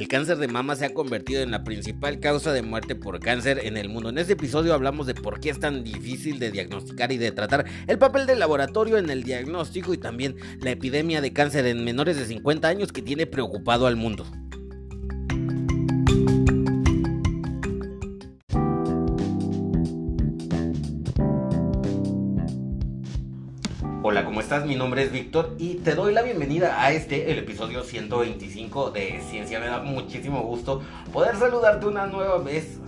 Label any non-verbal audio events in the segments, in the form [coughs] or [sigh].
El cáncer de mama se ha convertido en la principal causa de muerte por cáncer en el mundo. En este episodio hablamos de por qué es tan difícil de diagnosticar y de tratar, el papel del laboratorio en el diagnóstico y también la epidemia de cáncer en menores de 50 años que tiene preocupado al mundo. Estás? Mi nombre es Víctor y te doy la bienvenida a este, el episodio 125 de Ciencia. Me da muchísimo gusto poder saludarte una nueva vez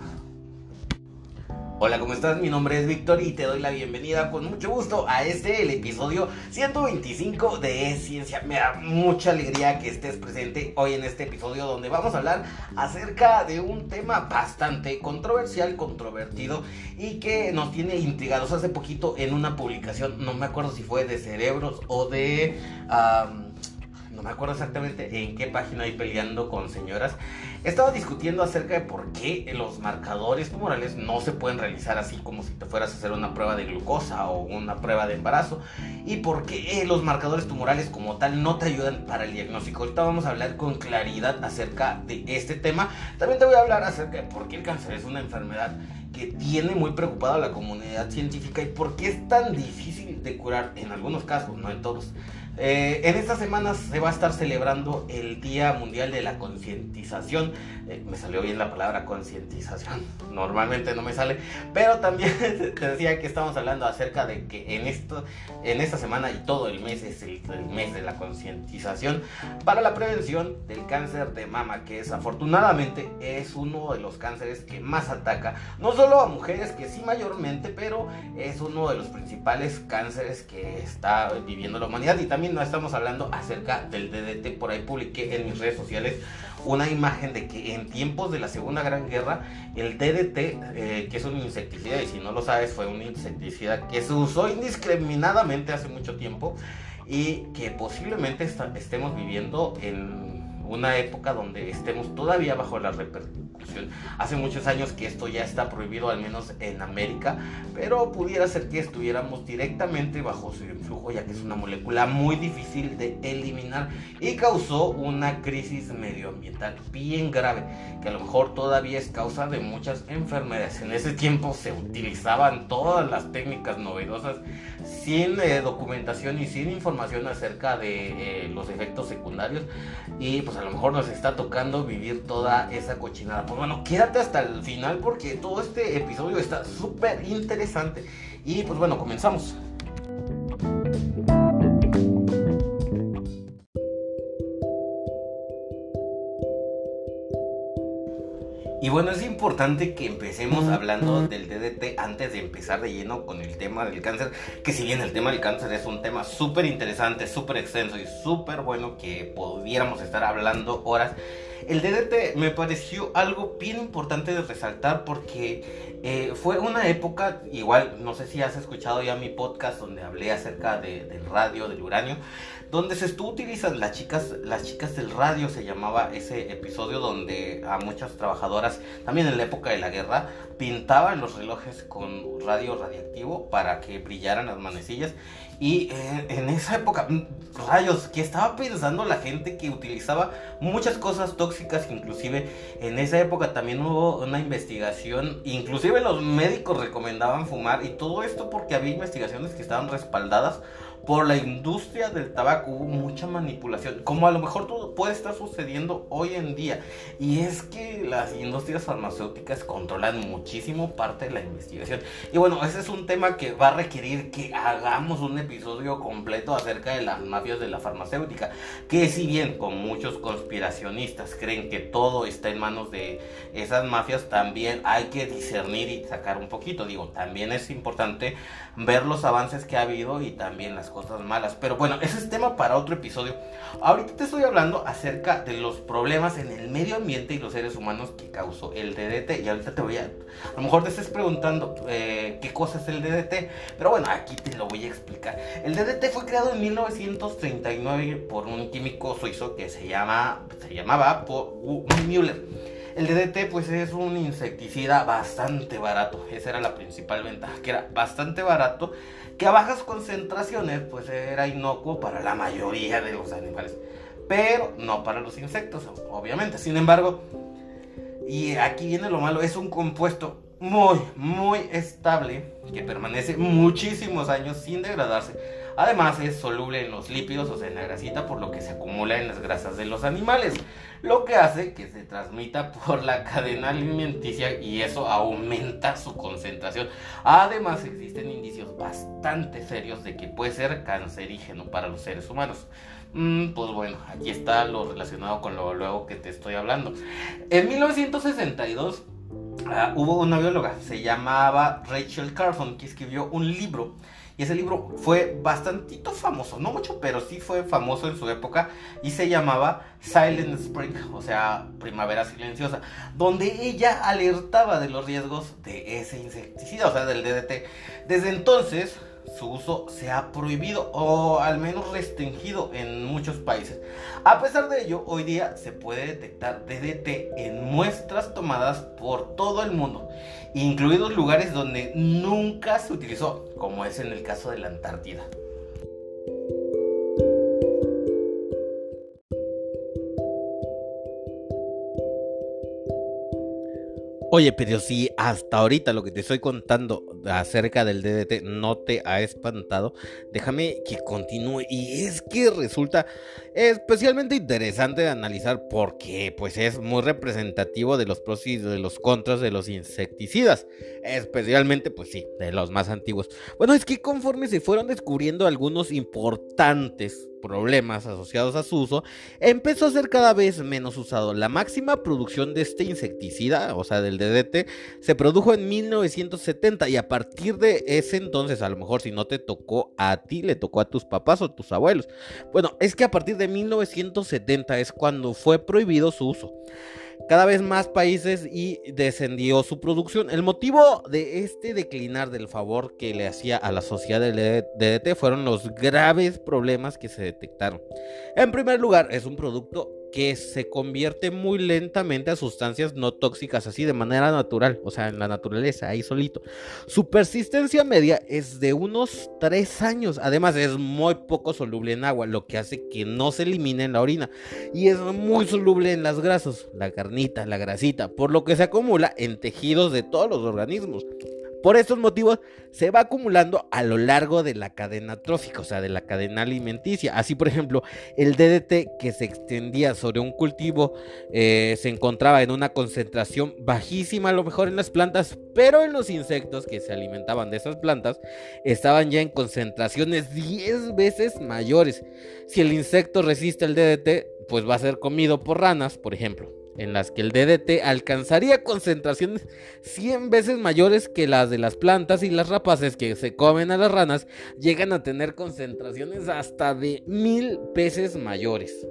Hola, ¿cómo estás? Mi nombre es Víctor y te doy la bienvenida con mucho gusto a este, el episodio 125 de Ciencia. Me da mucha alegría que estés presente hoy en este episodio donde vamos a hablar acerca de un tema bastante controversial, controvertido y que nos tiene intrigados. Hace poquito en una publicación, no me acuerdo si fue de Cerebros o de no me acuerdo exactamente en qué página hay peleando con señoras, estaba discutiendo acerca de por qué los marcadores tumorales no se pueden realizar así como si te fueras a hacer una prueba de glucosa o una prueba de embarazo y por qué eh, los marcadores tumorales como tal no te ayudan para el diagnóstico. Ahorita vamos a hablar con claridad acerca de este tema. También te voy a hablar acerca de por qué el cáncer es una enfermedad que tiene muy preocupada a la comunidad científica y por qué es tan difícil de curar en algunos casos, no en todos. Eh, en estas semanas se va a estar celebrando el Día Mundial de la Concientización. Eh, me salió bien la palabra concientización. [laughs] Normalmente no me sale. Pero también [laughs] te decía que estamos hablando acerca de que en, esto, en esta semana y todo el mes es el, el mes de la concientización para la prevención del cáncer de mama, que es afortunadamente es uno de los cánceres que más ataca, no solo a mujeres, que sí mayormente, pero es uno de los principales cánceres que está viviendo la humanidad y también no estamos hablando acerca del DDT. Por ahí publiqué en mis redes sociales una imagen de que en tiempos de la Segunda Gran Guerra, el DDT, eh, que es un insecticida, y si no lo sabes, fue un insecticida que se usó indiscriminadamente hace mucho tiempo y que posiblemente estemos viviendo en una época donde estemos todavía bajo la repercusión. Hace muchos años que esto ya está prohibido, al menos en América, pero pudiera ser que estuviéramos directamente bajo su influjo, ya que es una molécula muy difícil de eliminar y causó una crisis medioambiental bien grave, que a lo mejor todavía es causa de muchas enfermedades. En ese tiempo se utilizaban todas las técnicas novedosas sin eh, documentación y sin información acerca de eh, los efectos secundarios y pues a lo mejor nos está tocando vivir toda esa cochinada. Pues bueno, quédate hasta el final porque todo este episodio está súper interesante. Y pues bueno, comenzamos. Bueno, es importante que empecemos hablando del DDT antes de empezar de lleno con el tema del cáncer, que si bien el tema del cáncer es un tema súper interesante, súper extenso y súper bueno que pudiéramos estar hablando horas, el DDT me pareció algo bien importante de resaltar porque eh, fue una época, igual, no sé si has escuchado ya mi podcast donde hablé acerca del radio, del uranio, donde se estuvo utilizando las chicas, las chicas del radio, se llamaba ese episodio donde a muchas trabajadoras, también en la época de la guerra, pintaban los relojes con radio radiactivo para que brillaran las manecillas. Y eh, en esa época, rayos, que estaba pensando la gente que utilizaba muchas cosas tóxicas, inclusive en esa época también hubo una investigación, inclusive los médicos recomendaban fumar y todo esto porque había investigaciones que estaban respaldadas por la industria del tabaco hubo mucha manipulación, como a lo mejor todo puede estar sucediendo hoy en día. Y es que las industrias farmacéuticas controlan muchísimo parte de la investigación. Y bueno, ese es un tema que va a requerir que hagamos un episodio completo acerca de las mafias de la farmacéutica. Que si bien con muchos conspiracionistas creen que todo está en manos de esas mafias, también hay que discernir y sacar un poquito. Digo, también es importante ver los avances que ha habido y también las cosas malas. Pero bueno, ese es tema para otro episodio. Ahorita te estoy hablando acerca de los problemas en el medio ambiente y los seres humanos que causó el DDT. Y ahorita te voy a... A lo mejor te estés preguntando eh, qué cosa es el DDT. Pero bueno, aquí te lo voy a explicar. El DDT fue creado en 1939 por un químico suizo que se, llama, se llamaba Müller. El DDT pues es un insecticida bastante barato, esa era la principal ventaja, que era bastante barato, que a bajas concentraciones pues era inocuo para la mayoría de los animales. pero no para los insectos, obviamente. Sin embargo, y aquí viene lo malo, es un compuesto muy, muy estable que permanece muchísimos años sin degradarse. Además es soluble en los lípidos, o sea, en la grasita, por lo que se acumula en las grasas de los animales, lo que hace que se transmita [laughs] por la cadena alimenticia y eso aumenta su concentración. Además existen indicios bastante serios de que puede ser cancerígeno para los seres humanos. Mm, pues bueno, aquí está lo relacionado con lo luego que te estoy hablando. En 1962 Ah, hubo una bióloga, se llamaba Rachel Carson, que escribió un libro. Y ese libro fue bastantito famoso, no mucho, pero sí fue famoso en su época. Y se llamaba Silent Spring, o sea, Primavera Silenciosa, donde ella alertaba de los riesgos de ese insecticida, o sea, del DDT. Desde entonces, su uso se ha prohibido o al menos restringido en muchos países. A pesar de ello, hoy día se puede detectar DDT en muestras tomadas por todo el mundo, incluidos lugares donde nunca se utilizó, como es en el caso de la Antártida. Oye, pero si hasta ahorita lo que te estoy contando acerca del DDT no te ha espantado, déjame que continúe. Y es que resulta especialmente interesante de analizar porque pues es muy representativo de los pros y de los contras de los insecticidas. Especialmente, pues sí, de los más antiguos. Bueno, es que conforme se fueron descubriendo algunos importantes problemas asociados a su uso, empezó a ser cada vez menos usado. La máxima producción de este insecticida, o sea, del DDT, se produjo en 1970 y a partir de ese entonces, a lo mejor si no te tocó a ti, le tocó a tus papás o tus abuelos. Bueno, es que a partir de 1970 es cuando fue prohibido su uso cada vez más países y descendió su producción. El motivo de este declinar del favor que le hacía a la sociedad del DDT fueron los graves problemas que se detectaron. En primer lugar, es un producto que se convierte muy lentamente a sustancias no tóxicas, así de manera natural, o sea, en la naturaleza, ahí solito. Su persistencia media es de unos 3 años, además es muy poco soluble en agua, lo que hace que no se elimine en la orina, y es muy soluble en las grasas, la carnita, la grasita, por lo que se acumula en tejidos de todos los organismos. Por estos motivos se va acumulando a lo largo de la cadena trófica, o sea, de la cadena alimenticia. Así, por ejemplo, el DDT que se extendía sobre un cultivo eh, se encontraba en una concentración bajísima, a lo mejor en las plantas, pero en los insectos que se alimentaban de esas plantas estaban ya en concentraciones 10 veces mayores. Si el insecto resiste el DDT, pues va a ser comido por ranas, por ejemplo en las que el DDT alcanzaría concentraciones 100 veces mayores que las de las plantas y las rapaces que se comen a las ranas llegan a tener concentraciones hasta de mil veces mayores.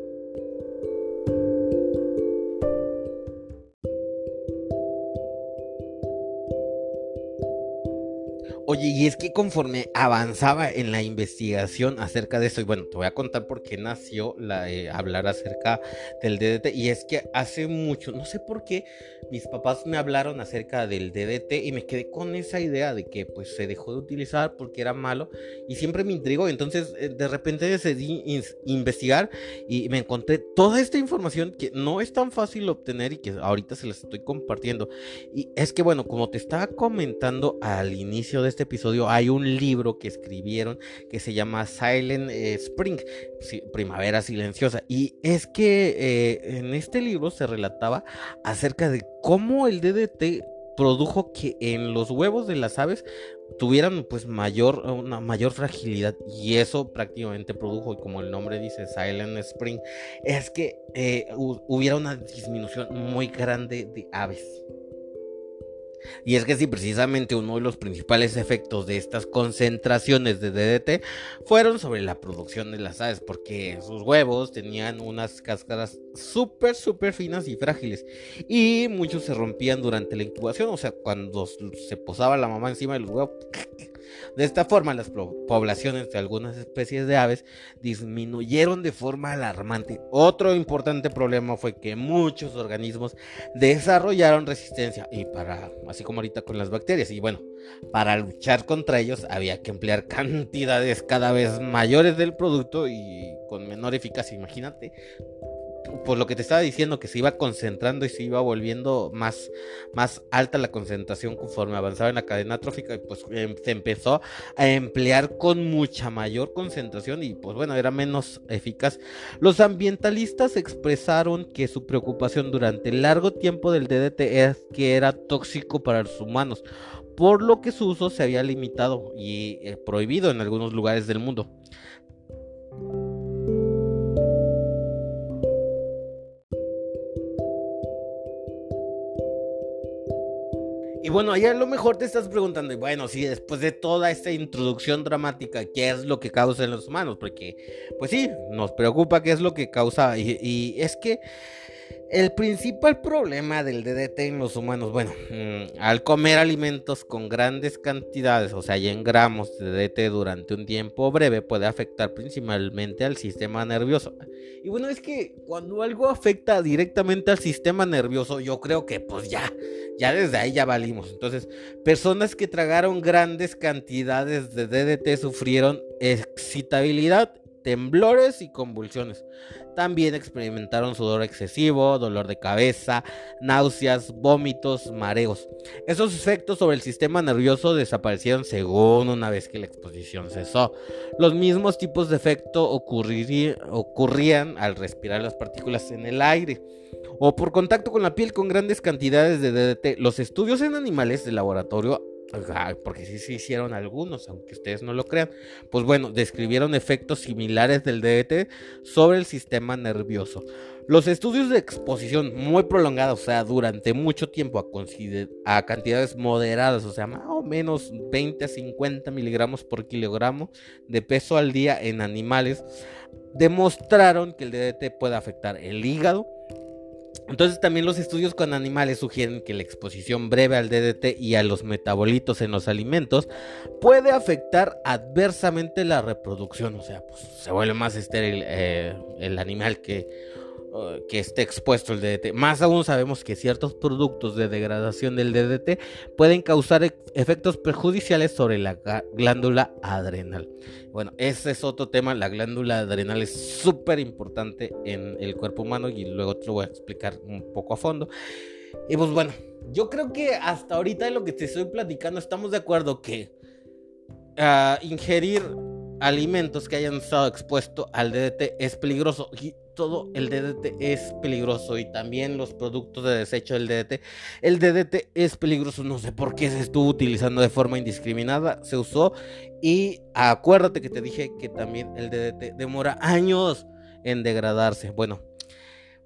Oye, y es que conforme avanzaba en la investigación acerca de esto, y bueno, te voy a contar por qué nació eh, hablar acerca del DDT, y es que hace mucho, no sé por qué, mis papás me hablaron acerca del DDT y me quedé con esa idea de que pues se dejó de utilizar porque era malo, y siempre me intrigó, entonces eh, de repente decidí investigar y me encontré toda esta información que no es tan fácil obtener y que ahorita se las estoy compartiendo. Y es que bueno, como te estaba comentando al inicio de este episodio hay un libro que escribieron que se llama Silent eh, Spring, Primavera Silenciosa. Y es que eh, en este libro se relataba acerca de cómo el DDT produjo que en los huevos de las aves tuvieran pues mayor una mayor fragilidad y eso prácticamente produjo como el nombre dice Silent Spring es que eh, hubiera una disminución muy grande de aves y es que si precisamente uno de los principales efectos de estas concentraciones de DDT fueron sobre la producción de las aves, porque sus huevos tenían unas cáscaras súper, súper finas y frágiles. Y muchos se rompían durante la incubación, o sea, cuando se posaba la mamá encima de los huevos, [laughs] De esta forma, las poblaciones de algunas especies de aves disminuyeron de forma alarmante. Otro importante problema fue que muchos organismos desarrollaron resistencia y para, así como ahorita con las bacterias, y bueno, para luchar contra ellos había que emplear [laughs] cantidades cada vez mayores del producto y con menor eficacia. Imagínate por lo que te estaba diciendo, que se iba concentrando y se iba volviendo más, más alta la concentración conforme avanzaba en la cadena trófica, y pues em, se empezó a emplear con mucha mayor concentración y pues bueno, era menos eficaz. Los ambientalistas expresaron que su preocupación durante el largo tiempo del DDT es que era tóxico para los humanos, por lo que su uso se había limitado y eh, prohibido en algunos lugares del mundo. Y bueno, ahí a lo mejor te estás preguntando, bueno, sí, después de toda esta introducción dramática, ¿qué es lo que causa en los humanos? Porque, pues sí, nos preocupa qué es lo que causa. y es que el principal problema del DDT en los humanos, bueno, mm, al comer alimentos con grandes cantidades, o sea, en gramos de DDT durante un tiempo breve, puede afectar principalmente al sistema nervioso. Y bueno, es que cuando algo afecta directamente al sistema nervioso, yo creo que pues ya, ya desde ahí ya valimos. Entonces, personas que tragaron grandes cantidades de DDT sufrieron excitabilidad temblores y convulsiones. También experimentaron sudor excesivo, dolor de cabeza, náuseas, vómitos, mareos. Esos efectos sobre el sistema nervioso desaparecieron según una vez que la exposición cesó. Los mismos tipos de efecto ocurrían al respirar las partículas en el aire o por contacto con la piel con grandes cantidades de DDT. Los estudios en animales de laboratorio porque sí se hicieron algunos, aunque ustedes no lo crean. Pues bueno, describieron efectos similares del DDT sobre el sistema nervioso. Los estudios de exposición muy prolongada, o sea, durante mucho tiempo a, cantidades moderadas, o sea, más o menos 20 a 50 miligramos por kilogramo de peso al día en animales, demostraron que el DDT puede afectar el hígado, entonces también los estudios con animales sugieren que la exposición breve al DDT y a los metabolitos en los alimentos puede afectar adversamente la reproducción, o sea, pues se vuelve más estéril eh, el animal que Uh, que esté expuesto el DDT. Más aún sabemos que ciertos productos de degradación del DDT pueden causar efectos perjudiciales sobre la glándula adrenal. Bueno, ese es otro tema. La glándula adrenal es súper importante en el cuerpo humano y luego te lo voy a explicar un poco a fondo. Y pues bueno, yo creo que hasta ahorita de lo que te estoy platicando estamos de acuerdo que uh, ingerir alimentos que hayan estado expuestos al DDT es peligroso todo el DDT es peligroso y también los productos de desecho del DDT. El DDT es peligroso, no sé por qué se estuvo utilizando de forma indiscriminada, se usó y acuérdate que te dije que también el DDT demora años en degradarse. Bueno,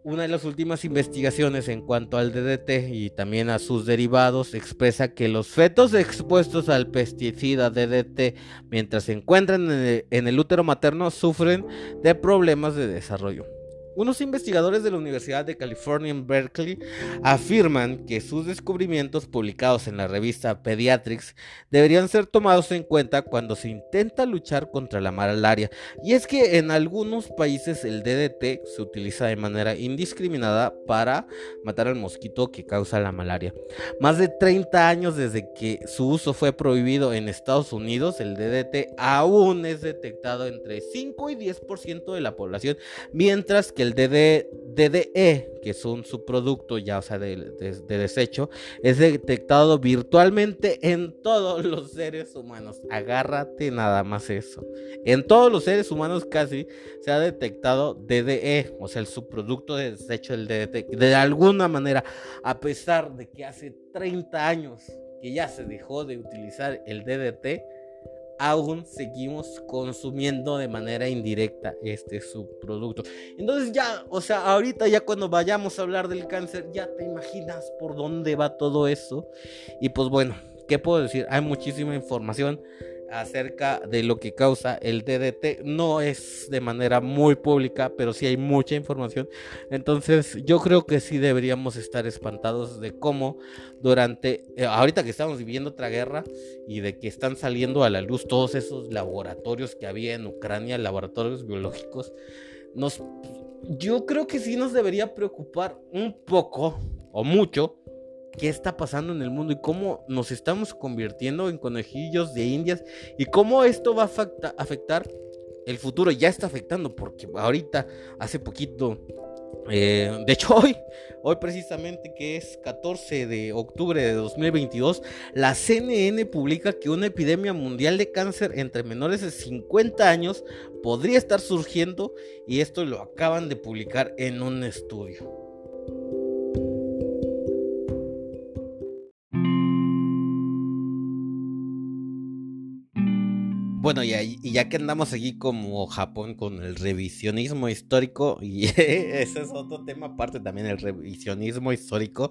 una de las últimas investigaciones en cuanto al DDT y también a sus derivados expresa que los fetos expuestos al pesticida DDT mientras se encuentran en el, útero materno sufren de problemas de desarrollo. Unos investigadores de la Universidad de California en Berkeley afirman que sus descubrimientos publicados en la revista Pediatrics deberían ser tomados en cuenta cuando se intenta luchar contra la malaria. Y es que en algunos países el DDT se utiliza de manera indiscriminada para matar al mosquito que causa la malaria. Más de 30 años desde que su uso fue prohibido en Estados Unidos, el DDT aún es detectado entre 5 y 10% de la población, mientras que el DDE, que es un subproducto ya, o sea, de, desecho, es detectado virtualmente en todos [laughs] los seres humanos. Agárrate nada más eso. En todos los seres humanos casi se ha detectado DDE, o sea, el subproducto de desecho del DDT. De alguna manera, a pesar de que hace 30 años que ya se dejó de utilizar el DDT, aún seguimos consumiendo de manera indirecta este subproducto. Entonces ya, o sea, ahorita ya cuando vayamos a hablar del cáncer, ya te imaginas por dónde va todo eso. Y pues bueno, ¿qué puedo decir? Hay muchísima información acerca de lo que causa el DDT. No es de manera muy pública, pero sí hay mucha información. Entonces yo creo que sí deberíamos estar espantados de cómo durante, eh, ahorita que estamos viviendo otra guerra y de que están saliendo a la luz todos esos laboratorios que había en Ucrania, laboratorios biológicos, nos, yo creo que sí nos debería preocupar un poco o mucho qué está pasando en el mundo y cómo nos estamos convirtiendo en conejillos de indias y cómo esto va a afectar el futuro. Ya está afectando porque ahorita, hace poquito, eh, de hecho [laughs] hoy, hoy precisamente que es 14 de octubre de 2022, la CNN publica que una epidemia mundial de cáncer entre menores de 50 años podría estar surgiendo y esto lo acaban de publicar en un estudio. Bueno, y, ya que andamos aquí como Japón con el revisionismo histórico, [laughs] y ese es otro tema aparte también, el revisionismo histórico,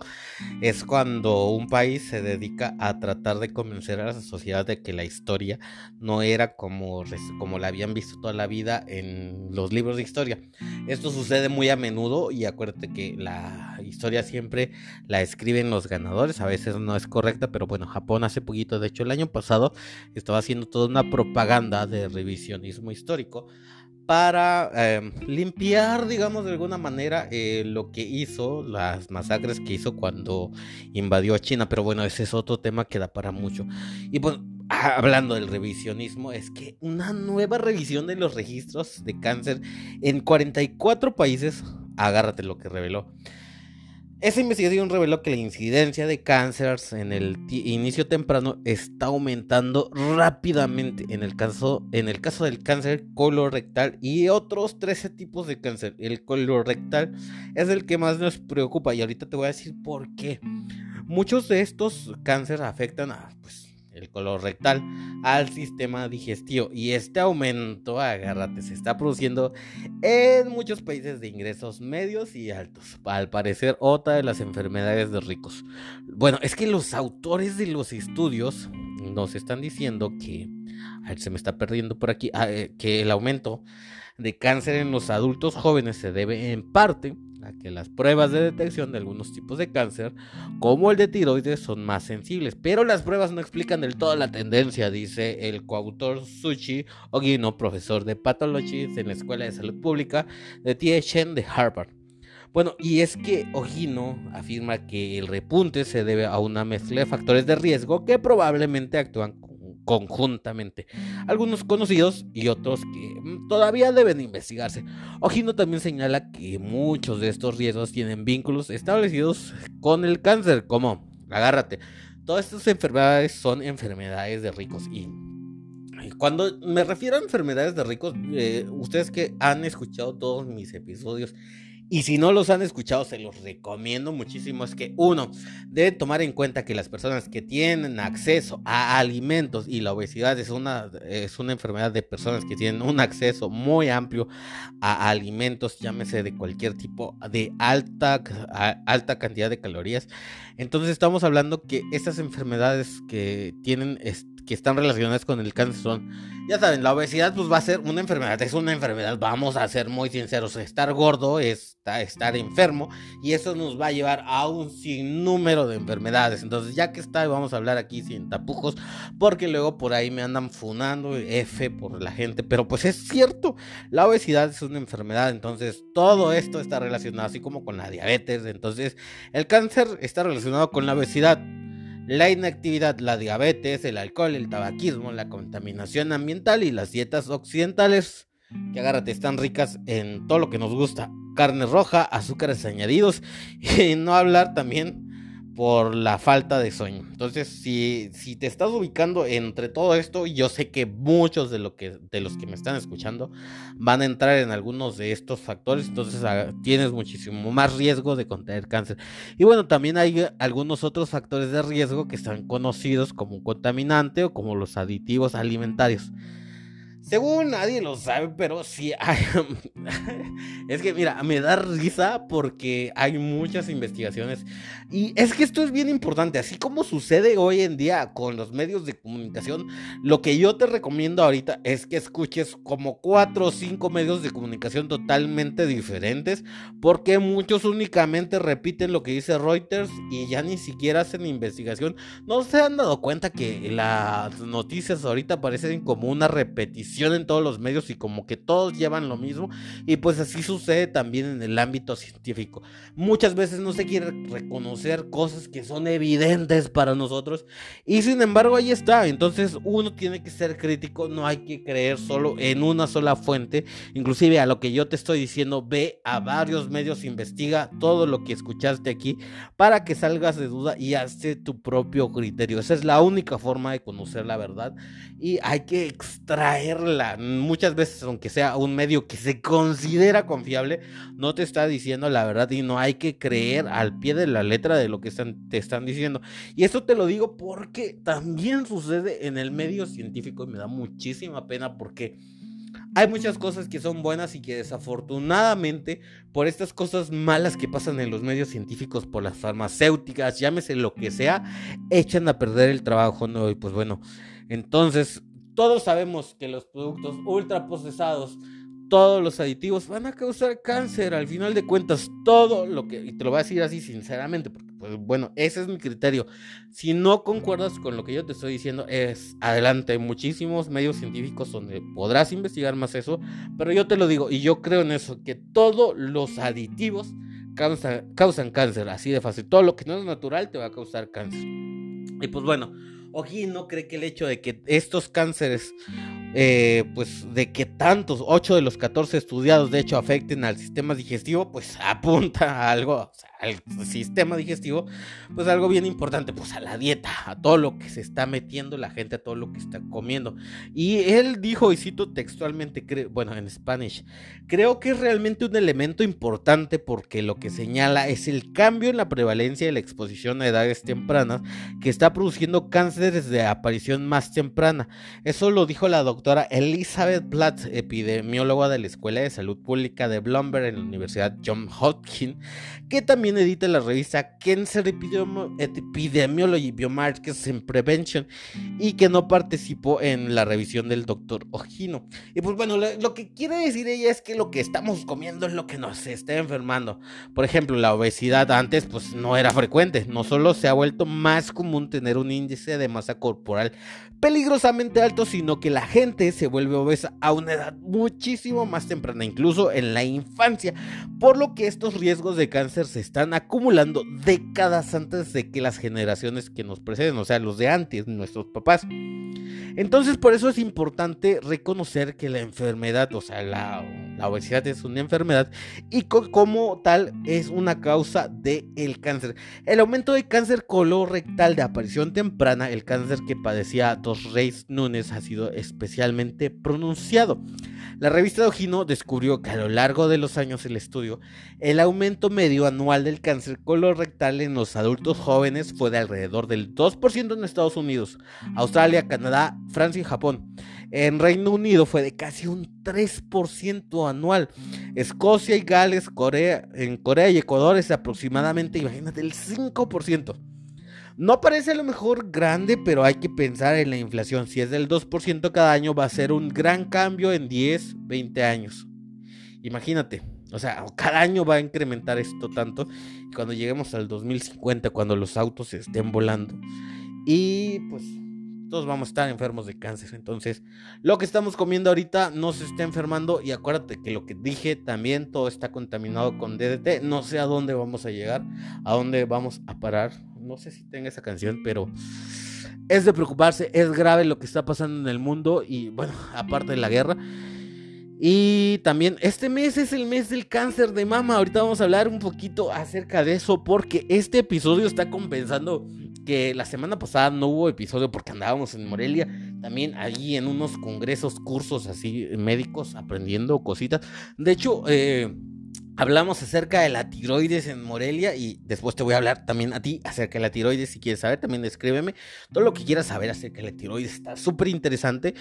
es cuando un país se dedica a tratar de convencer a la sociedad de que la historia no era como, como la habían visto toda la vida en los libros de historia. Esto sucede muy a menudo y acuérdate que la historia siempre la escriben los ganadores, a veces no es correcta, pero bueno, Japón hace poquito, de hecho el año pasado, estaba haciendo toda una propaganda de revisionismo histórico para em, limpiar, digamos, de alguna manera eh, lo que hizo, las masacres que hizo cuando invadió China. Pero bueno, ese es otro tema que da para mucho. Y bueno, hablando del revisionismo, es que una nueva revisión de los registros de cáncer en 44 países, agárrate lo que reveló esa investigación reveló que la incidencia de cáncer en el inicio temprano está aumentando rápidamente en el caso, en el caso del cáncer colorectal y otros 13 tipos de cáncer. El colorectal es el que más nos preocupa y ahorita te voy a decir por qué. Muchos de estos cánceres afectan a pues, el color rectal, al sistema digestivo. Y este aumento, agárrate, se está produciendo en muchos países de ingresos medios y altos. Al parecer, otra de las enfermedades de ricos. Bueno, es que los autores de los estudios nos están diciendo que, a ver, se me está perdiendo por aquí, ah, eh, que el aumento de cáncer en los adultos jóvenes se debe en parte que las pruebas de detección de algunos tipos de cáncer, como el de tiroides, son más sensibles. Pero las pruebas no explican del todo la tendencia, dice el coautor Suchi Ogino, profesor de Pathology en la Escuela de Salud Pública de THN de Harvard. Bueno, y es que Ogino afirma que el repunte se debe a una mezcla de factores de riesgo que probablemente actúan conjuntamente. Algunos conocidos y otros que mm, todavía deben investigarse. Ojino también señala que muchos de estos riesgos tienen vínculos establecidos con el cáncer, como, agárrate, todas estas enfermedades son enfermedades de ricos y cuando me refiero a enfermedades de ricos, eh, ustedes que han escuchado todos mis episodios y si no los han escuchado, se los recomiendo muchísimo. Es que uno, deben tomar en cuenta que las personas que tienen acceso a alimentos y la obesidad es una, es una enfermedad de personas que tienen un acceso muy amplio a alimentos, llámese de cualquier tipo, de alta, alta cantidad de calorías. Entonces estamos hablando que estas enfermedades que tienen que están relacionadas con el cáncer son, ya saben, la obesidad pues va a ser una enfermedad, es una enfermedad, vamos a ser muy sinceros, estar gordo es estar enfermo y eso nos va a llevar a un sinnúmero de enfermedades. Entonces, ya que está, vamos a hablar aquí sin tapujos, porque luego por ahí me andan funando F por la gente, pero pues es cierto, la obesidad es una enfermedad, entonces todo esto está relacionado así como con la diabetes, entonces el cáncer está relacionado con la obesidad la inactividad, la diabetes, el alcohol, el tabaquismo, la contaminación ambiental y las dietas occidentales, que agárrate, están ricas en todo lo que nos gusta. Carne roja, azúcares añadidos [laughs] y no hablar también por la falta de sueño. Entonces, si, si te estás ubicando entre todo esto, yo sé que muchos de, lo que, de los que me están escuchando van a entrar en algunos de estos factores, entonces ah, tienes muchísimo más riesgo de contraer cáncer. Y bueno, también hay algunos otros factores de riesgo que están conocidos como un contaminante o como los aditivos alimentarios. Según nadie lo sabe, pero sí hay... [laughs] es que mira, me da risa porque hay muchas investigaciones. Y es que esto es bien importante, así como sucede hoy en día con los medios de comunicación, lo que yo te recomiendo ahorita es que escuches como cuatro o cinco medios de comunicación totalmente diferentes porque muchos únicamente repiten lo que dice Reuters y ya ni siquiera hacen investigación. No se han dado cuenta que las noticias ahorita parecen como una en todos los medios y como que todos llevan lo mismo y pues así sucede también en el ámbito científico. Muchas veces no se quiere reconocer cosas que son evidentes para nosotros y sin embargo ahí está. Entonces uno tiene que ser crítico, no hay que creer solo en una sola fuente. Inclusive a lo que yo te estoy diciendo, ve a varios medios, investiga todo lo que escuchaste aquí para que salgas de duda y hazte tu propio criterio. Esa es la única forma de conocer la verdad y hay que extraer muchas veces, aunque sea un medio que se considera confiable, no te está diciendo la verdad y no hay que creer al pie de la letra de lo que están, te están diciendo. Y esto te lo digo porque también sucede en el medio científico y me da muchísima pena porque hay muchas cosas que son buenas y que desafortunadamente por estas cosas malas que pasan en los medios científicos, por las farmacéuticas, llámese lo que sea, echan a perder el trabajo, ¿no? Y pues bueno, entonces todos sabemos que los productos ultraprocesados, todos los aditivos van a causar cáncer. Al final de cuentas, todo lo que, y te lo voy a decir así sinceramente, porque pues bueno, ese es mi criterio. Si no concuerdas con lo que yo te estoy diciendo, es adelante. Hay muchísimos medios científicos donde podrás investigar más eso, pero yo te lo digo y yo creo en eso, que todos los aditivos causan, causan cáncer, así de fácil. Todo lo que no es natural te va a causar cáncer. Y pues bueno. Oji no cree que el hecho de que estos cánceres, eh, pues de que tantos, 8 de los 14 estudiados de hecho afecten al sistema digestivo, pues [laughs] apunta a algo, al sistema digestivo, pues algo bien importante, pues a la dieta, a todo lo que se está metiendo la gente, a todo lo que está comiendo. Y él dijo, y cito textualmente, bueno, en Spanish, creo que es realmente un elemento importante porque lo que señala es el cambio en la prevalencia de la exposición a edades tempranas que está produciendo cánceres de aparición más temprana. Eso lo dijo la doctora Elizabeth Platt, epidemióloga de la Escuela de Salud Pública de Bloomberg en la Universidad John Hopkins, que también edita la revista Cancer Epidemiology Biomarkers and Prevention y que no participó en la revisión del doctor Ojino. Y pues bueno, lo, que quiere decir ella es que lo que estamos comiendo es lo que nos está enfermando. Por ejemplo, la obesidad antes pues no era frecuente, no solo se ha vuelto más común tener un índice de masa corporal peligrosamente alto, sino que la gente se vuelve obesa a una edad muchísimo más temprana, incluso en la infancia, por lo que estos riesgos de cáncer se están acumulando décadas antes de que las generaciones que nos preceden, o sea, los de antes, nuestros papás. Entonces, por eso es importante reconocer que la enfermedad, o sea, la, obesidad es una enfermedad y como tal es una causa del el cáncer. El aumento de cáncer colorectal de aparición temprana, el cáncer que padecía Dos Reyes Núñez, ha sido especialmente pronunciado. La revista de Ojino descubrió que a lo largo de los años del estudio, el aumento medio anual del cáncer colorectal en los adultos jóvenes fue de alrededor del 2% en Estados Unidos, Australia, Canadá, Francia y Japón. En Reino Unido fue de casi un 3% anual. Escocia y Gales, Corea, en Corea y Ecuador es aproximadamente, imagínate, el 5%. No parece a lo mejor grande, pero hay que pensar en la inflación. Si es del 2% cada año, va a ser un gran cambio en 10, 20 años. Imagínate, o sea, cada año va a incrementar esto tanto. Cuando lleguemos al 2050, cuando los autos estén volando. Y pues todos vamos a estar enfermos de cáncer. Entonces, lo que estamos comiendo ahorita no se está enfermando. Y acuérdate que lo que dije también, todo está contaminado con DDT. No sé a dónde vamos a llegar, a dónde vamos a parar no sé si tenga esa canción, pero es de preocuparse, es grave lo que está pasando en el mundo y bueno, aparte de la guerra. Y también este mes es el mes del cáncer de mama. Ahorita vamos a hablar un poquito acerca de eso porque este episodio está compensando que la semana pasada no hubo episodio porque andábamos en Morelia, también allí en unos congresos, cursos así médicos, aprendiendo cositas. De hecho, eh, Hablamos acerca de la tiroides en Morelia y después te voy a hablar también a ti acerca de la tiroides. Si quieres saber, también escríbeme todo lo que quieras saber acerca de la tiroides. Está súper interesante.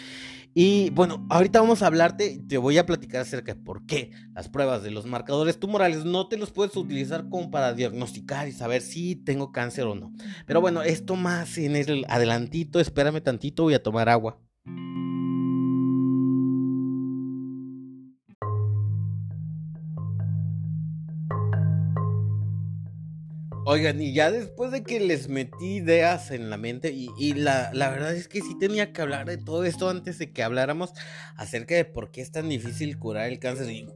Y bueno, ahorita vamos a hablarte, te voy a platicar acerca de por qué las pruebas de los marcadores tumorales no te los puedes utilizar como para diagnosticar y saber si tengo cáncer o no. Pero bueno, esto más en el adelantito, espérame tantito, voy a tomar agua. Oigan, y ya después de que les metí ideas en la mente, y, la, verdad es que sí tenía que hablar de todo esto antes de que habláramos acerca de por qué es tan difícil curar el cáncer. Y,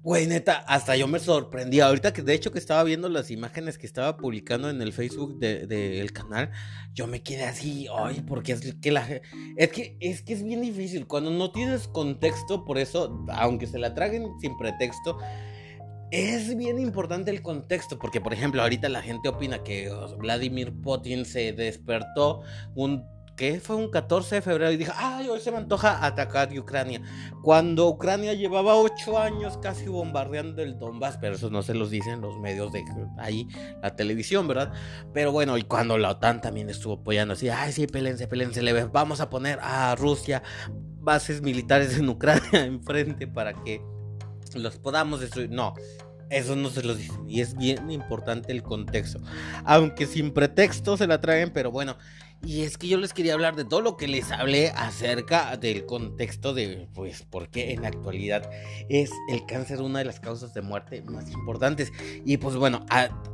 güey, neta, hasta yo me sorprendí. Ahorita que de hecho que estaba viendo las imágenes que estaba publicando en el Facebook del canal, yo me quedé así, ay, porque es que la es que es que es bien difícil. Cuando no tienes contexto, por eso, aunque se la traguen sin pretexto es bien importante el contexto, porque por ejemplo ahorita la gente opina que Vladimir Putin se despertó un ¿qué? Fue un 14 de febrero y dijo, ay, hoy se me antoja atacar Ucrania. Cuando Ucrania llevaba ocho años casi bombardeando el Donbass, pero eso no se los dicen los medios de ahí, la televisión, ¿verdad? Pero bueno, y cuando la OTAN también estuvo apoyando así, ay, sí, pelense, pelense, le vamos a poner a Rusia bases militares en Ucrania [laughs] enfrente para que los podamos destruir. No, eso no se los dicen. Y es bien importante el contexto. Aunque sin pretexto se la traen, pero bueno, y es que yo les quería hablar de todo lo que les hablé acerca del contexto de, pues, por qué en la actualidad es el cáncer una de las causas de muerte más importantes. Y pues bueno,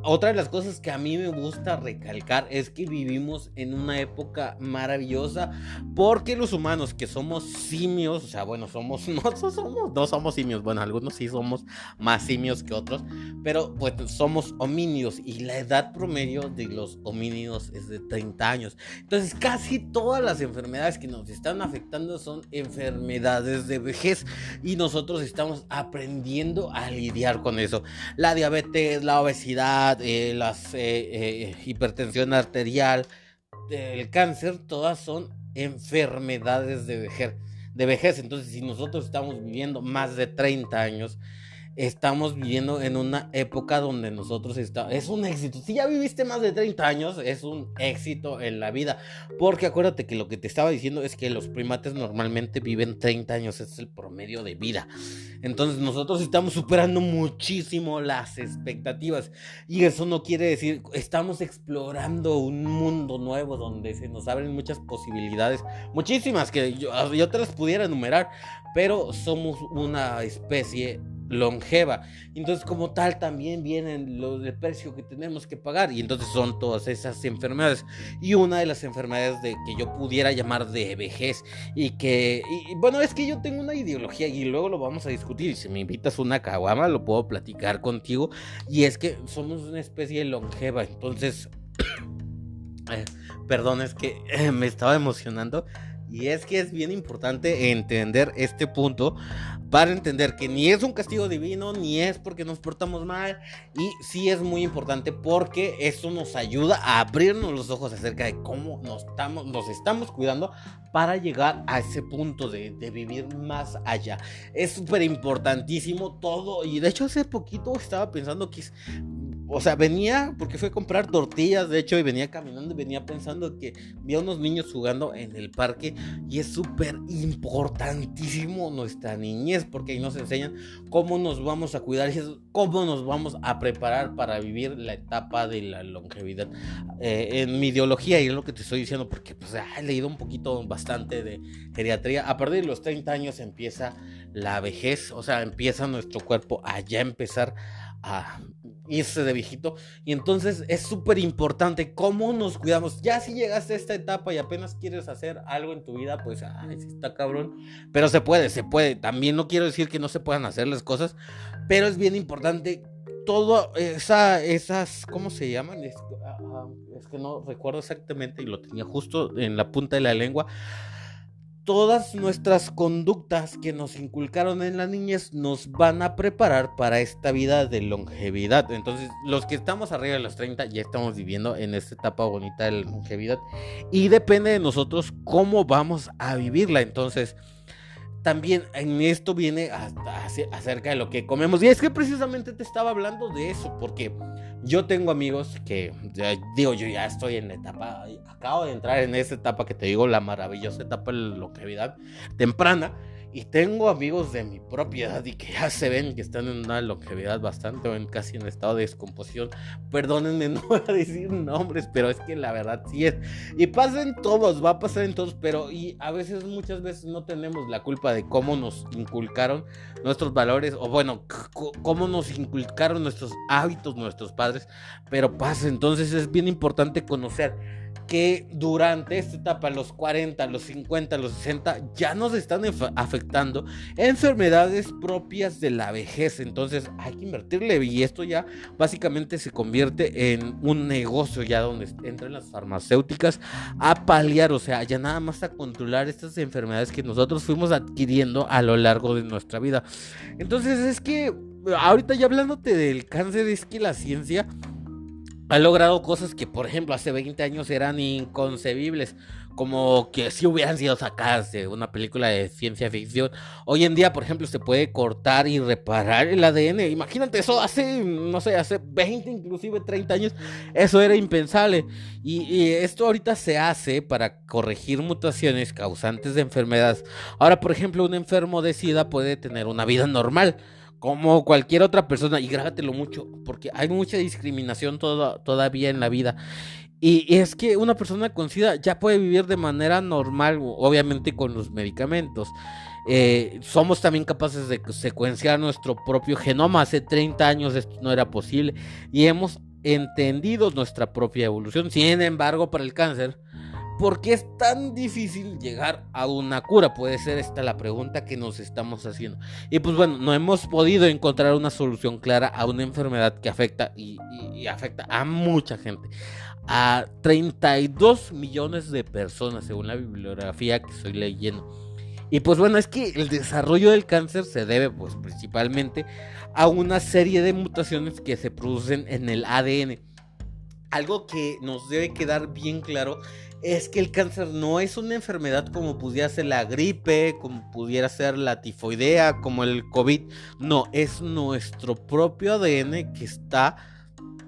otra de las cosas que a mí me gusta recalcar es que vivimos en una época maravillosa porque los humanos que somos simios, o sea, bueno, somos, [laughs] no somos, no somos simios, bueno, algunos sí somos más simios que otros, pero pues somos homínidos y la edad promedio de los homínidos es de 30 años. Entonces casi todas las enfermedades que nos están afectando son enfermedades de vejez y nosotros estamos aprendiendo a lidiar con eso. La diabetes, la obesidad, eh, la eh, eh, hipertensión arterial, el cáncer, todas son enfermedades de vejez. De vejez. Entonces, si nosotros estamos viviendo más de 30 años, estamos viviendo en una época donde nosotros estamos... Es un éxito. Si ya viviste más de 30 años, es un éxito en la vida. Porque acuérdate que lo que te estaba diciendo es que los primates normalmente viven 30 años. es el promedio de vida. Entonces nosotros estamos superando muchísimo las expectativas. Y eso no quiere decir... Estamos explorando un mundo nuevo donde se nos abren muchas posibilidades. Muchísimas que yo, yo te las pudiera enumerar. Pero somos una especie longeva. Entonces, como tal, también vienen los de precio que tenemos que pagar. Y entonces son todas esas enfermedades. Y una de las enfermedades de que yo pudiera llamar de vejez. Y que, bueno, es que yo tengo una ideología y luego lo vamos a discutir. Y si me invitas una caguama, lo puedo platicar contigo. Y es que somos una especie de longeva. Entonces, [coughs] eh, perdón, es que [coughs] me estaba emocionando. Y es que es bien importante entender este punto para entender que ni es un castigo divino, ni es porque nos portamos mal. Y sí es muy importante porque eso nos ayuda a abrirnos los ojos acerca de cómo nos estamos, cuidando para llegar a ese punto de, de vivir más allá. Es súper importantísimo todo. Y de hecho hace poquito estaba pensando que es o sea, venía porque fue a comprar tortillas, de hecho, y venía caminando y venía pensando que vi unos niños jugando en el parque y es súper importantísimo nuestra niñez porque ahí nos enseñan cómo nos vamos a cuidar y cómo nos vamos a preparar para vivir la etapa de la longevidad. Eh, en mi ideología, y es lo que te estoy diciendo porque pues, he leído un poquito bastante de geriatría, a partir de los 30 años empieza la vejez, o sea, empieza nuestro cuerpo a ya empezar a irse de viejito. Y entonces es súper importante cómo nos cuidamos. Ya si llegaste a esta etapa y apenas quieres hacer algo en tu vida, pues, ay, está cabrón. Pero se puede, se puede. También no quiero decir que no se puedan hacer las cosas, pero es bien importante todo esa, esas, ¿cómo se llaman? Es, ah, es que no recuerdo exactamente y lo tenía justo en la punta de la lengua todas nuestras conductas que nos inculcaron en la niñez nos van a preparar para esta vida de longevidad. Entonces, los que estamos arriba de los 30 ya estamos viviendo en esta etapa bonita de la longevidad y depende de nosotros cómo vamos a vivirla. Entonces, también en esto viene acerca de lo que comemos. Y es que precisamente te estaba hablando de eso, porque yo tengo amigos que, digo, yo ya estoy en la etapa, acabo de entrar en esa etapa que te digo, la maravillosa etapa de la longevidad temprana. Y tengo amigos de mi propia edad y que ya se ven que están en una longevidad bastante, en casi en estado de descomposición. Perdónenme, [laughs] no voy a decir nombres, pero es que la verdad sí es. Y pasa en todos, va a pasar en todos, pero y a veces, muchas veces no tenemos la culpa de cómo nos inculcaron nuestros valores, o bueno, cómo nos inculcaron nuestros hábitos, nuestros padres, pero pasa. Entonces es bien importante conocer que durante esta etapa, los 40, los 50, los 60, ya nos están afectando enfermedades propias de la vejez. Entonces hay que invertirle y esto ya básicamente se convierte en un negocio ya donde entran las farmacéuticas a paliar, o sea, ya nada más a controlar estas enfermedades que nosotros fuimos adquiriendo a lo largo de nuestra vida. Entonces es que ahorita ya hablándote del cáncer, es que la ciencia ha logrado cosas que, por ejemplo, hace 20 años eran inconcebibles, como que si hubieran sido sacadas de una película de ciencia ficción. Hoy en día, por ejemplo, se puede cortar y reparar el ADN. Imagínate eso hace, no sé, hace 20, inclusive 30 años, eso era impensable. Y, y esto ahorita se hace para corregir mutaciones causantes de enfermedades. Ahora, por ejemplo, un enfermo de SIDA puede tener una vida normal como cualquier otra persona, y grábatelo mucho, porque hay mucha discriminación todavía en la vida. Y, es que una persona con SIDA ya puede vivir de manera normal, obviamente con los medicamentos. Eh, somos también capaces de secuenciar nuestro propio genoma. Hace 30 años esto no era posible y hemos entendido nuestra propia evolución. Sin embargo, para el cáncer, ¿Por qué es tan difícil llegar a una cura? Puede ser esta la pregunta que nos estamos haciendo. Y pues bueno, no hemos podido encontrar una solución clara a una enfermedad que afecta y, afecta a mucha gente. A 32 millones de personas, según la bibliografía que estoy leyendo. Y pues bueno, es que el desarrollo del cáncer se debe pues principalmente a una serie de mutaciones que se producen en el ADN. Algo que nos debe quedar bien claro es que el cáncer no es una enfermedad como pudiera ser la gripe, como pudiera ser la tifoidea, como el COVID. No, es nuestro propio ADN que está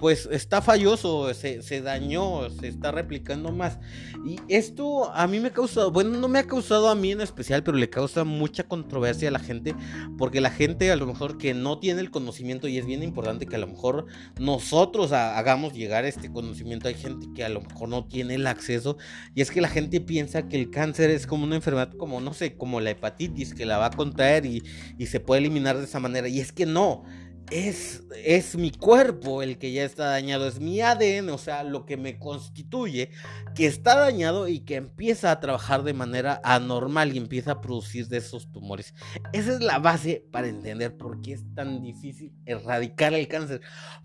pues está falloso, se, se, dañó, se está replicando más. Y esto a mí me ha causado, bueno, no me ha causado a mí en especial, pero le causa mucha controversia a la gente, porque la gente a lo mejor que no tiene el conocimiento, y es bien importante que a lo mejor nosotros hagamos llegar este conocimiento, hay gente que a lo mejor no tiene el acceso, y es que la gente piensa que el cáncer es como una enfermedad como, no sé, como la hepatitis, que la va a contraer y, y se puede eliminar de esa manera, y es que no es, es mi cuerpo el que ya está dañado, es mi ADN, o sea, lo que me constituye, que está dañado y que empieza a trabajar de manera anormal y empieza a producir de esos tumores. Esa es la base para entender por qué es tan difícil erradicar el cáncer.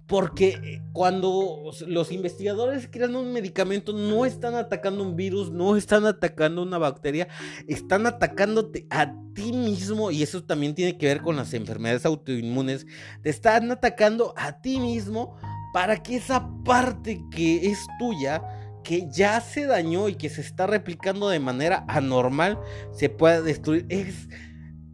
Porque eh, cuando los investigadores crean un medicamento, no están atacando un virus, no están atacando una bacteria, están atacándote a ti mismo y eso también tiene que ver con las enfermedades autoinmunes. Están atacando a ti mismo para que esa parte que es tuya, que ya se dañó y que se está replicando de manera anormal, se pueda destruir. Es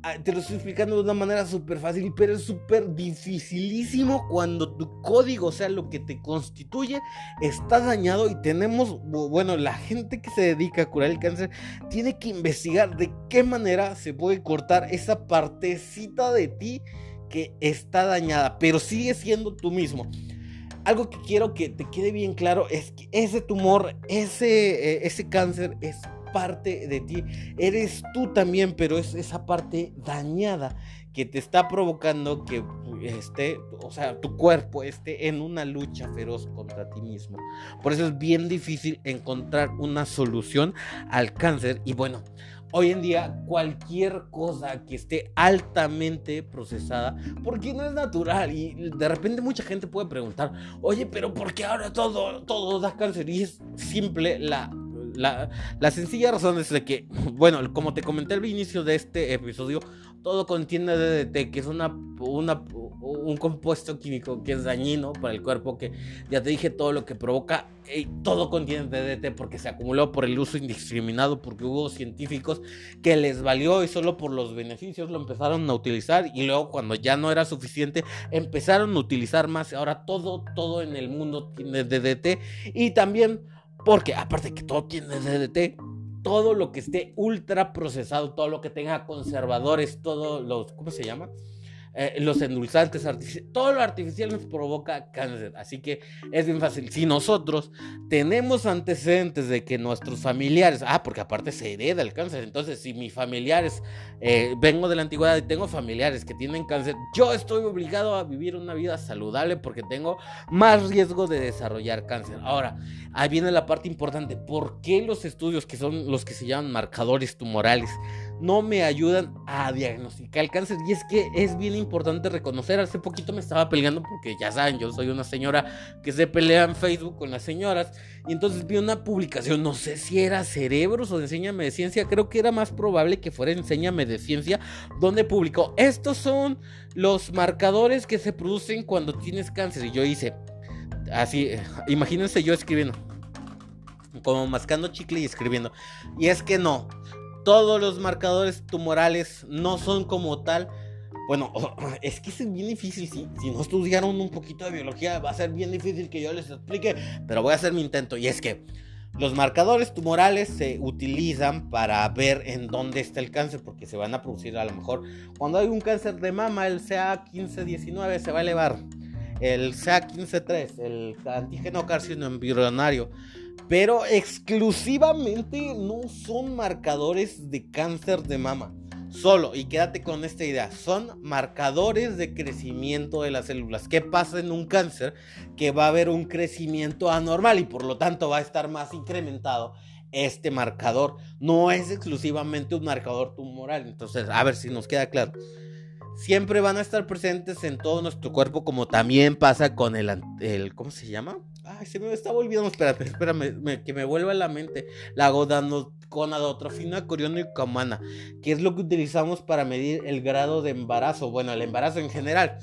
Ah, te lo estoy explicando de una manera súper fácil, pero es súper dificilísimo cuando tu código, o sea, lo que te constituye, está dañado y tenemos, bueno, la gente que se dedica a curar el cáncer tiene que investigar de qué manera se puede cortar esa partecita de ti que está dañada, pero sigue siendo tú mismo. Algo que quiero que te quede bien claro es que ese tumor, ese, eh, ese cáncer es parte de ti, eres tú también, pero es esa parte dañada que te está provocando que esté, o sea, tu cuerpo esté en una lucha feroz contra ti mismo. Por eso es bien difícil encontrar una solución al cáncer y bueno, hoy en día cualquier cosa que esté altamente procesada, porque no es natural y de repente mucha gente puede preguntar, oye, pero ¿por qué ahora todo, todo da cáncer? Y es simple la la, sencilla razón es de que, bueno, como te comenté al inicio de este episodio, todo contiene DDT, que es una, un compuesto químico que es dañino para el cuerpo, que ya te dije todo lo que provoca, y todo contiene DDT porque se acumuló por el uso indiscriminado, porque hubo científicos que les valió y solo por los beneficios lo empezaron a utilizar y luego cuando ya no era suficiente empezaron a utilizar más. Ahora todo, todo en el mundo tiene DDT y también porque aparte que todo tiene DDT, todo lo que esté ultra procesado, todo lo que tenga conservadores, todo los, ¿cómo se llama? Eh, los endulzantes todo lo artificial nos provoca cáncer. Así que es bien fácil. Si nosotros tenemos antecedentes de que nuestros familiares, ah, porque aparte se hereda el cáncer, entonces si mis familiares, eh, vengo de la antigüedad y tengo familiares que tienen cáncer, yo estoy obligado a vivir una vida saludable porque tengo más riesgo de desarrollar cáncer. Ahora, ahí viene la parte importante. ¿Por qué los estudios que son los que se llaman marcadores tumorales? No me ayudan a diagnosticar el cáncer. Y es que es bien importante reconocer. Hace poquito me estaba peleando porque ya saben, yo soy una señora que se pelea en Facebook con las señoras. Y entonces vi una publicación, no sé si era Cerebros o Enséñame de Ciencia. Creo que era más probable que fuera Enséñame de Ciencia, donde publicó, estos son los marcadores que se producen cuando tienes cáncer. Y yo hice, así, eh, imagínense yo escribiendo. Como mascando chicle y escribiendo. Y es que no, todos los marcadores tumorales no son como tal. Bueno, [clears throat] es que es bien difícil, si, si no estudiaron un poquito de biología, va a ser bien difícil que yo les explique, pero voy a hacer mi intento. Y es que los marcadores tumorales se utilizan para ver en dónde está el cáncer, porque se van a producir a lo mejor cuando hay un cáncer de mama, el CA1519 se va a elevar, el CA153, el antígeno carcino embrionario pero exclusivamente no son marcadores de cáncer de mama. Solo, y quédate con esta idea, son marcadores de crecimiento de las células. ¿Qué pasa en un cáncer? Que va a haber un crecimiento anormal y por lo tanto va a estar más incrementado este marcador. No es exclusivamente un marcador tumoral. Entonces, a ver si nos queda claro siempre van a estar presentes en todo nuestro cuerpo, como también pasa con el, el ¿cómo se llama? Ay, se me está volviendo, espérame, espérame, que me vuelva a la mente. La gonadotropina coriónica humana, que es lo que utilizamos para medir el grado de embarazo, bueno, el embarazo en general.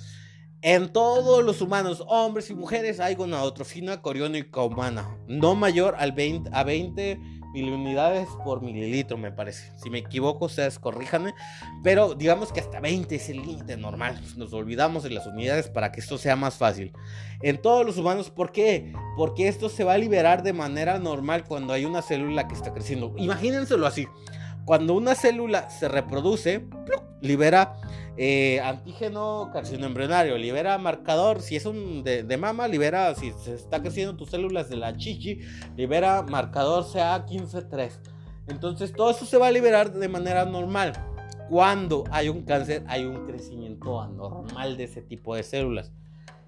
En todos los humanos, hombres y mujeres, hay gonadotrofina coriónica humana, no mayor al 20, a 20 miliunidades por mililitro, me parece. Si me equivoco, ustedes corríjanme. Pero digamos que hasta 20 es el límite normal. Nos olvidamos de las unidades para que esto sea más fácil. En todos los humanos, ¿por qué? Porque esto se va a liberar de manera normal cuando hay una célula que está creciendo. Imagínenselo así. Cuando una célula se reproduce, libera eh, antígeno carcinoembrionario, libera marcador, si es un de, mama, libera, si se está creciendo tus células de la chichi, libera marcador CA153. Entonces todo eso se va a liberar de manera normal. Cuando hay un cáncer, hay un crecimiento anormal de ese tipo de células.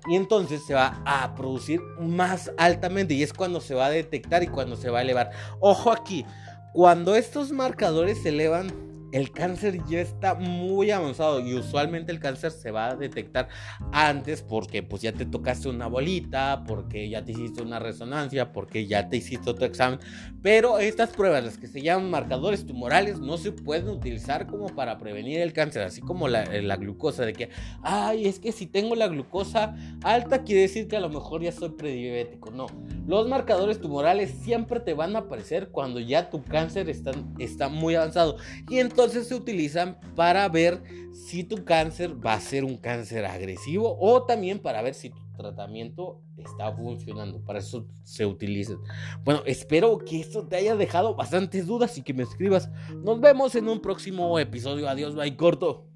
Y entonces se va a producir más altamente y es cuando se va a detectar y cuando se va a elevar. Ojo aquí, cuando estos marcadores se elevan, el cáncer ya está muy avanzado y usualmente el cáncer se va a detectar antes porque pues ya te tocaste una bolita, porque ya te hiciste una resonancia, porque ya te hiciste otro examen. Pero estas pruebas, las que se llaman marcadores tumorales, no se pueden utilizar como para prevenir el cáncer, así como la, la glucosa, de que, ay, es que si tengo la glucosa alta quiere decir que a lo mejor ya soy prediabético. No, los marcadores tumorales siempre te van a aparecer cuando ya tu cáncer está, está muy avanzado. Y entonces se utilizan para ver si tu cáncer va a ser un cáncer agresivo o también para ver si tu tratamiento está funcionando. Para eso se utilizan. Bueno, espero que esto te haya dejado bastantes dudas y que me escribas. Nos vemos en un próximo episodio. Adiós, bye corto.